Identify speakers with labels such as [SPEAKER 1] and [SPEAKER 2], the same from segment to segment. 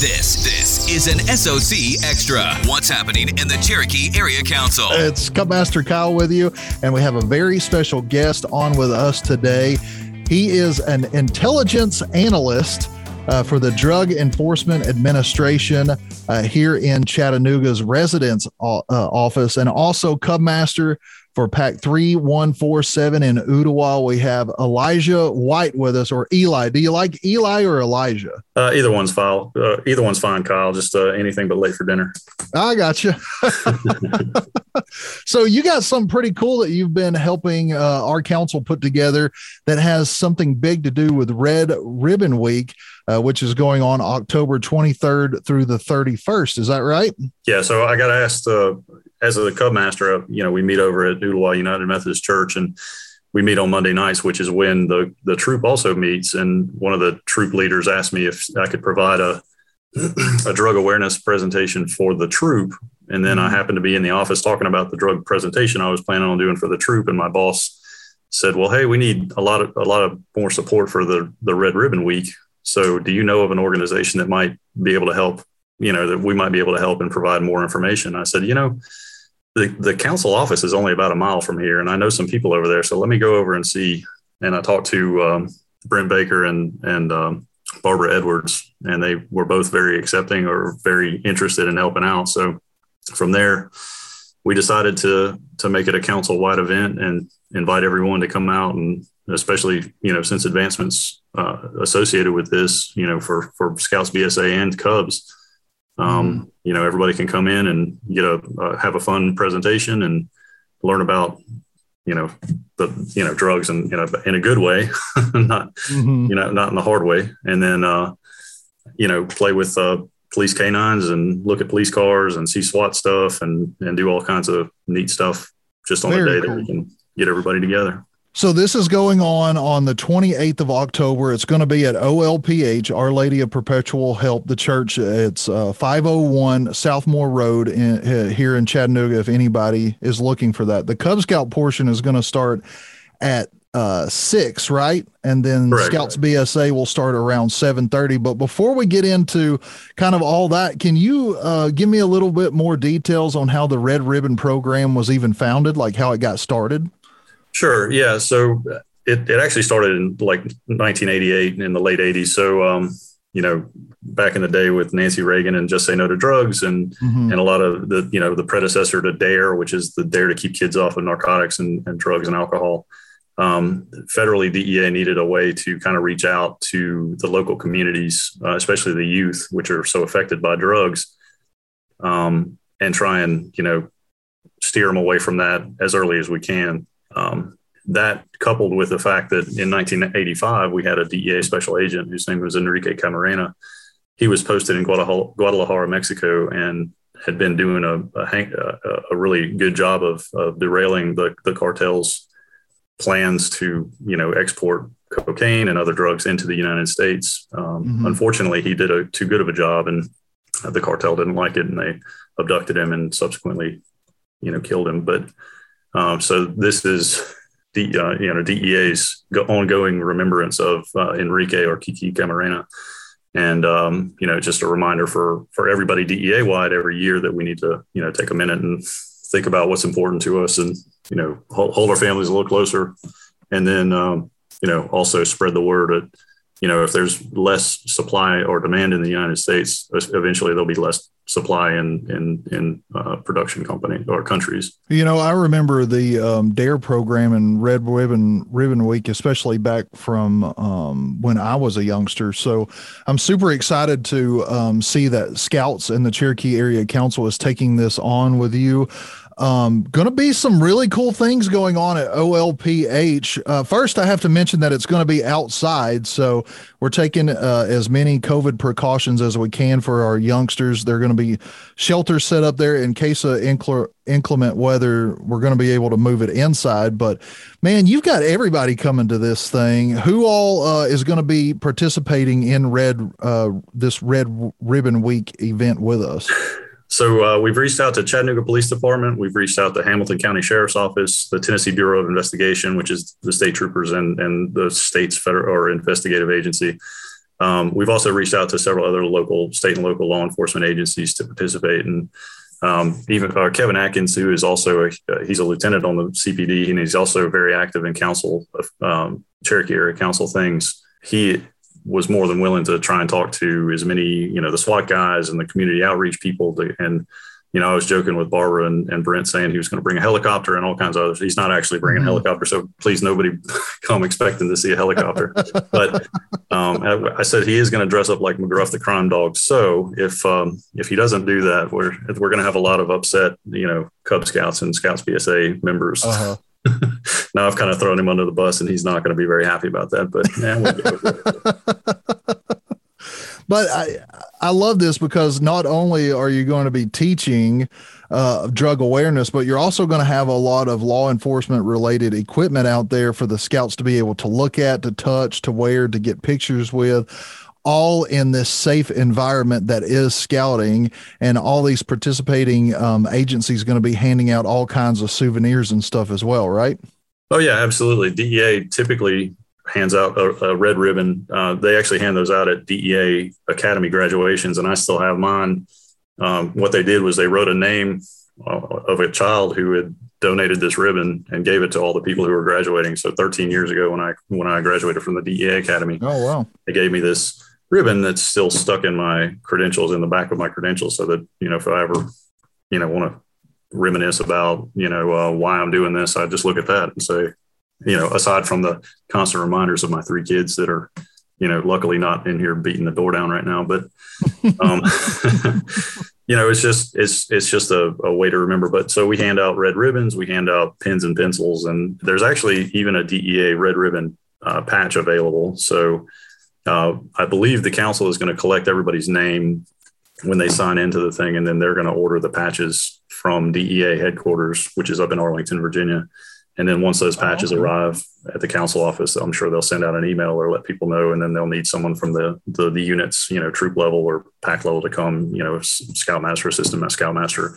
[SPEAKER 1] This this is an SOC Extra. What's happening in the Cherokee Area Council?
[SPEAKER 2] It's Cubmaster Kyle with you, and we have a very special guest on with us today. He is an intelligence analyst uh, for the Drug Enforcement Administration uh, here in Chattanooga's residence uh, office, and also Cubmaster for Pack 3147 in Ooltewah. We have Elijah White with us, or Eli. Do you like Eli or Elijah?
[SPEAKER 3] Uh, either one's fine. Uh, either one's fine, Kyle. Just uh, anything but late for dinner.
[SPEAKER 2] I got you. so you got something pretty cool that you've been helping uh, our council put together that has something big to do with Red Ribbon Week. Uh, which is going on October 23rd through the 31st. Is that right?
[SPEAKER 3] Yeah. So I got asked uh, as a Cub Master, uh, you know, we meet over at Ooltewah United Methodist Church, and we meet on Monday nights, which is when the the troop also meets. And one of the troop leaders asked me if I could provide a a drug awareness presentation for the troop. And then I mm-hmm. happened to be in the office talking about the drug presentation I was planning on doing for the troop, and my boss said, "Well, hey, we need a lot of a lot of more support for the the Red Ribbon Week. So, do you know of an organization that might be able to help? You know, that we might be able to help and provide more information?" I said, "You know." The, the council office is only about a mile from here, and I know some people over there. So let me go over and see. And I talked to um, Brent Baker and and um, Barbara Edwards, and they were both very accepting or very interested in helping out. So from there, we decided to to make it a council wide event and invite everyone to come out and especially you know since advancements uh, associated with this you know for for Scouts BSA and Cubs um, mm-hmm. You know, everybody can come in and get a uh, have a fun presentation and learn about you know the you know drugs and you know in a good way, not mm-hmm. you know not in the hard way, and then uh, you know play with uh, police canines and look at police cars and see SWAT stuff and and do all kinds of neat stuff just on Very the day cool. that we can get everybody together.
[SPEAKER 2] So this is going on on the 28th of October. It's going to be at OLPH, Our Lady of Perpetual Help, the church. It's uh, 501 South Moore Road in, uh, here in Chattanooga. If anybody is looking for that, the Cub Scout portion is going to start at uh, six, right? And then Correct. Scouts BSA will start around 7:30. But before we get into kind of all that, can you uh, give me a little bit more details on how the Red Ribbon program was even founded, like how it got started?
[SPEAKER 3] Sure. Yeah. So it, it actually started in like 1988 in the late 80s. So, um, you know, back in the day with Nancy Reagan and Just Say No to Drugs and mm-hmm. and a lot of the, you know, the predecessor to DARE, which is the DARE to keep kids off of narcotics and, and drugs and alcohol. Um, federally, DEA needed a way to kind of reach out to the local communities, uh, especially the youth, which are so affected by drugs, um, and try and, you know, steer them away from that as early as we can. Um, that coupled with the fact that in 1985 we had a DEA special agent whose name was Enrique Camarena. He was posted in Guadalajara, Mexico, and had been doing a, a, a really good job of, of derailing the, the cartel's plans to you know export cocaine and other drugs into the United States. Um, mm-hmm. Unfortunately, he did a too good of a job, and the cartel didn't like it, and they abducted him and subsequently, you know, killed him. But um, so this is the uh, you know DEA's ongoing remembrance of uh, Enrique or Kiki Camarena, and um, you know just a reminder for for everybody DEA wide every year that we need to you know take a minute and think about what's important to us and you know hold, hold our families a little closer, and then um, you know also spread the word. That, you know, if there's less supply or demand in the United States, eventually there'll be less supply and in in uh, production company or countries.
[SPEAKER 2] You know, I remember the um, Dare program and Red Ribbon Ribbon Week, especially back from um, when I was a youngster. So I'm super excited to um, see that Scouts and the Cherokee Area Council is taking this on with you. Um, going to be some really cool things going on at OLPH. Uh, first, I have to mention that it's going to be outside, so we're taking uh, as many COVID precautions as we can for our youngsters. They're going to be shelters set up there in case of inclement weather. We're going to be able to move it inside. But man, you've got everybody coming to this thing. Who all uh, is going to be participating in Red uh, this Red Ribbon Week event with us?
[SPEAKER 3] So uh, we've reached out to Chattanooga Police Department. We've reached out to Hamilton County Sheriff's Office, the Tennessee Bureau of Investigation, which is the state troopers and, and the state's federal or investigative agency. um, we've also reached out to several other local, state and local law enforcement agencies to participate. And um, even uh, Kevin Atkins, who is also a, uh, he's a lieutenant on the CPD, and he's also very active in council, um, Cherokee area council things. He was more than willing to try and talk to as many, you know, the SWAT guys and the community outreach people to, and you know, I was joking with Barbara and, and Brent saying he was going to bring a helicopter and all kinds of others. He's not actually bringing mm-hmm. a helicopter, so please nobody come expecting to see a helicopter. but um, I, I, said he is going to dress up like McGruff the crime dog. So if um, if he doesn't do that, we're we're going to have a lot of upset, you know, Cub Scouts and Scouts BSA members. Uh-huh. now I've kind of thrown him under the bus, and he's not going to be very happy about that. But yeah,
[SPEAKER 2] we'll but I I love this because not only are you going to be teaching uh, drug awareness, but you're also going to have a lot of law enforcement related equipment out there for the scouts to be able to look at, to touch, to wear, to get pictures with. All in this safe environment that is scouting, and all these participating um, agencies going to be handing out all kinds of souvenirs and stuff as well, right?
[SPEAKER 3] Oh yeah, absolutely. DEA typically hands out a, a red ribbon. Uh, they actually hand those out at DEA Academy graduations, and I still have mine. Um, what they did was they wrote a name uh, of a child who had donated this ribbon and gave it to all the people who were graduating. So 13 years ago, when I when I graduated from the DEA Academy,
[SPEAKER 2] oh wow,
[SPEAKER 3] they gave me this ribbon that's still stuck in my credentials in the back of my credentials, so that you know if I ever you know want to reminisce about you know uh, why I'm doing this, I just look at that and say, you know, aside from the constant reminders of my three kids that are, you know, luckily not in here beating the door down right now, but, um, you know, it's just, it's, it's just a, a, way to remember. But so we hand out red ribbons, we hand out pens and pencils, and there's actually even a DEA red ribbon uh, patch available. So uh, I believe the council is going to collect everybody's name when they sign into the thing, and then they're going to order the patches from DEA headquarters, which is up in Arlington, Virginia. And then once those patches okay. arrive at the council office, I'm sure they'll send out an email or let people know. And then they'll need someone from the, the, the units, you know, troop level or pack level to come, you know, scoutmaster, assistant scoutmaster,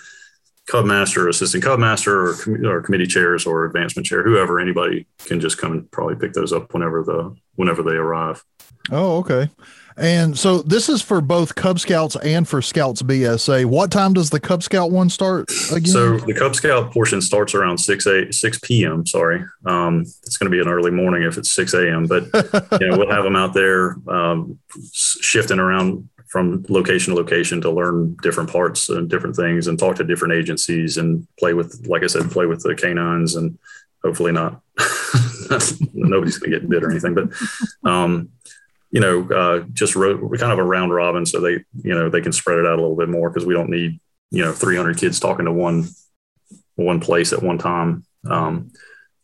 [SPEAKER 3] cub master, assistant cub master, or, com- or committee chairs or advancement chair, whoever, anybody can just come and probably pick those up whenever the, whenever they arrive.
[SPEAKER 2] Oh, okay. And so this is for both Cub Scouts and for Scouts BSA. What time does the Cub Scout one start again?
[SPEAKER 3] So the Cub Scout portion starts around 6 a 6 p.m. Sorry. Um, it's going to be an early morning if it's 6 a.m. But you know, we'll have them out there um, shifting around from location to location to learn different parts and different things and talk to different agencies and play with, like I said, play with the canines and hopefully not nobody's going to get bit or anything. But um, you know, uh, just ro- kind of a round robin, so they, you know, they can spread it out a little bit more because we don't need, you know, 300 kids talking to one one place at one time. Um,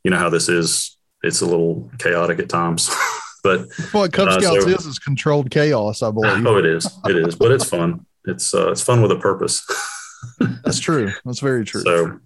[SPEAKER 3] you know how this is; it's a little chaotic at times. but
[SPEAKER 2] what Cub uh, Scouts so, is is controlled chaos, I believe.
[SPEAKER 3] Oh, it is, it is, but it's fun. It's uh, it's fun with a purpose.
[SPEAKER 2] That's true. That's very true.
[SPEAKER 3] So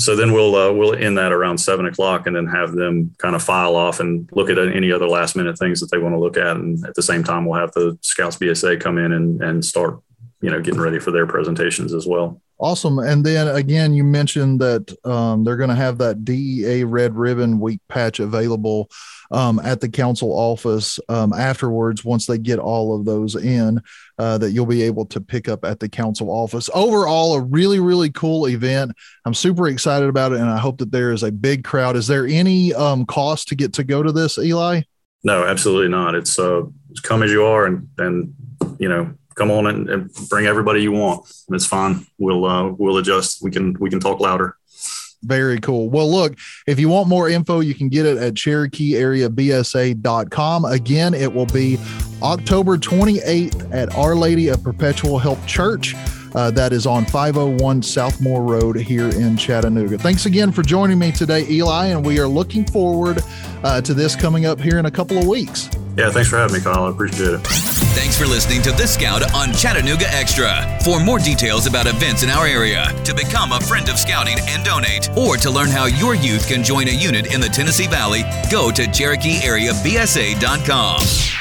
[SPEAKER 3] so then we'll uh, we'll end that around seven o'clock, and then have them kind of file off and look at any other last minute things that they want to look at, and at the same time we'll have the Scouts BSA come in and and start you know getting ready for their presentations as well.
[SPEAKER 2] Awesome. And then again, you mentioned that um, they're going to have that DEA Red Ribbon Week patch available um, at the council office um, afterwards once they get all of those in uh, that you'll be able to pick up at the council office. Overall, a really, really cool event. I'm super excited about it, and I hope that there is a big crowd. Is there any um, cost to get to go to this, Eli?
[SPEAKER 3] No, absolutely not. It's uh, come as you are, and and you know come on and, and, bring everybody you want. It's fine. We'll uh, we'll adjust. We can we can talk louder.
[SPEAKER 2] Very cool. Well, look, if you want more info, you can get it at CherokeeAreaBSA.com. Again, it will be October 28th at Our Lady of Perpetual Help Church. Uh, that is on 501 South Moore Road here in Chattanooga. Thanks again for joining me today, Eli, and we are looking forward uh, to this coming up here in a couple of weeks.
[SPEAKER 3] Yeah, thanks for having me, Kyle. I appreciate it.
[SPEAKER 1] Thanks for listening to This Scout on Chattanooga Extra. For more details about events in our area, to become a friend of Scouting and donate, or to learn how your youth can join a unit in the Tennessee Valley, go to CherokeeAreaBSA.com.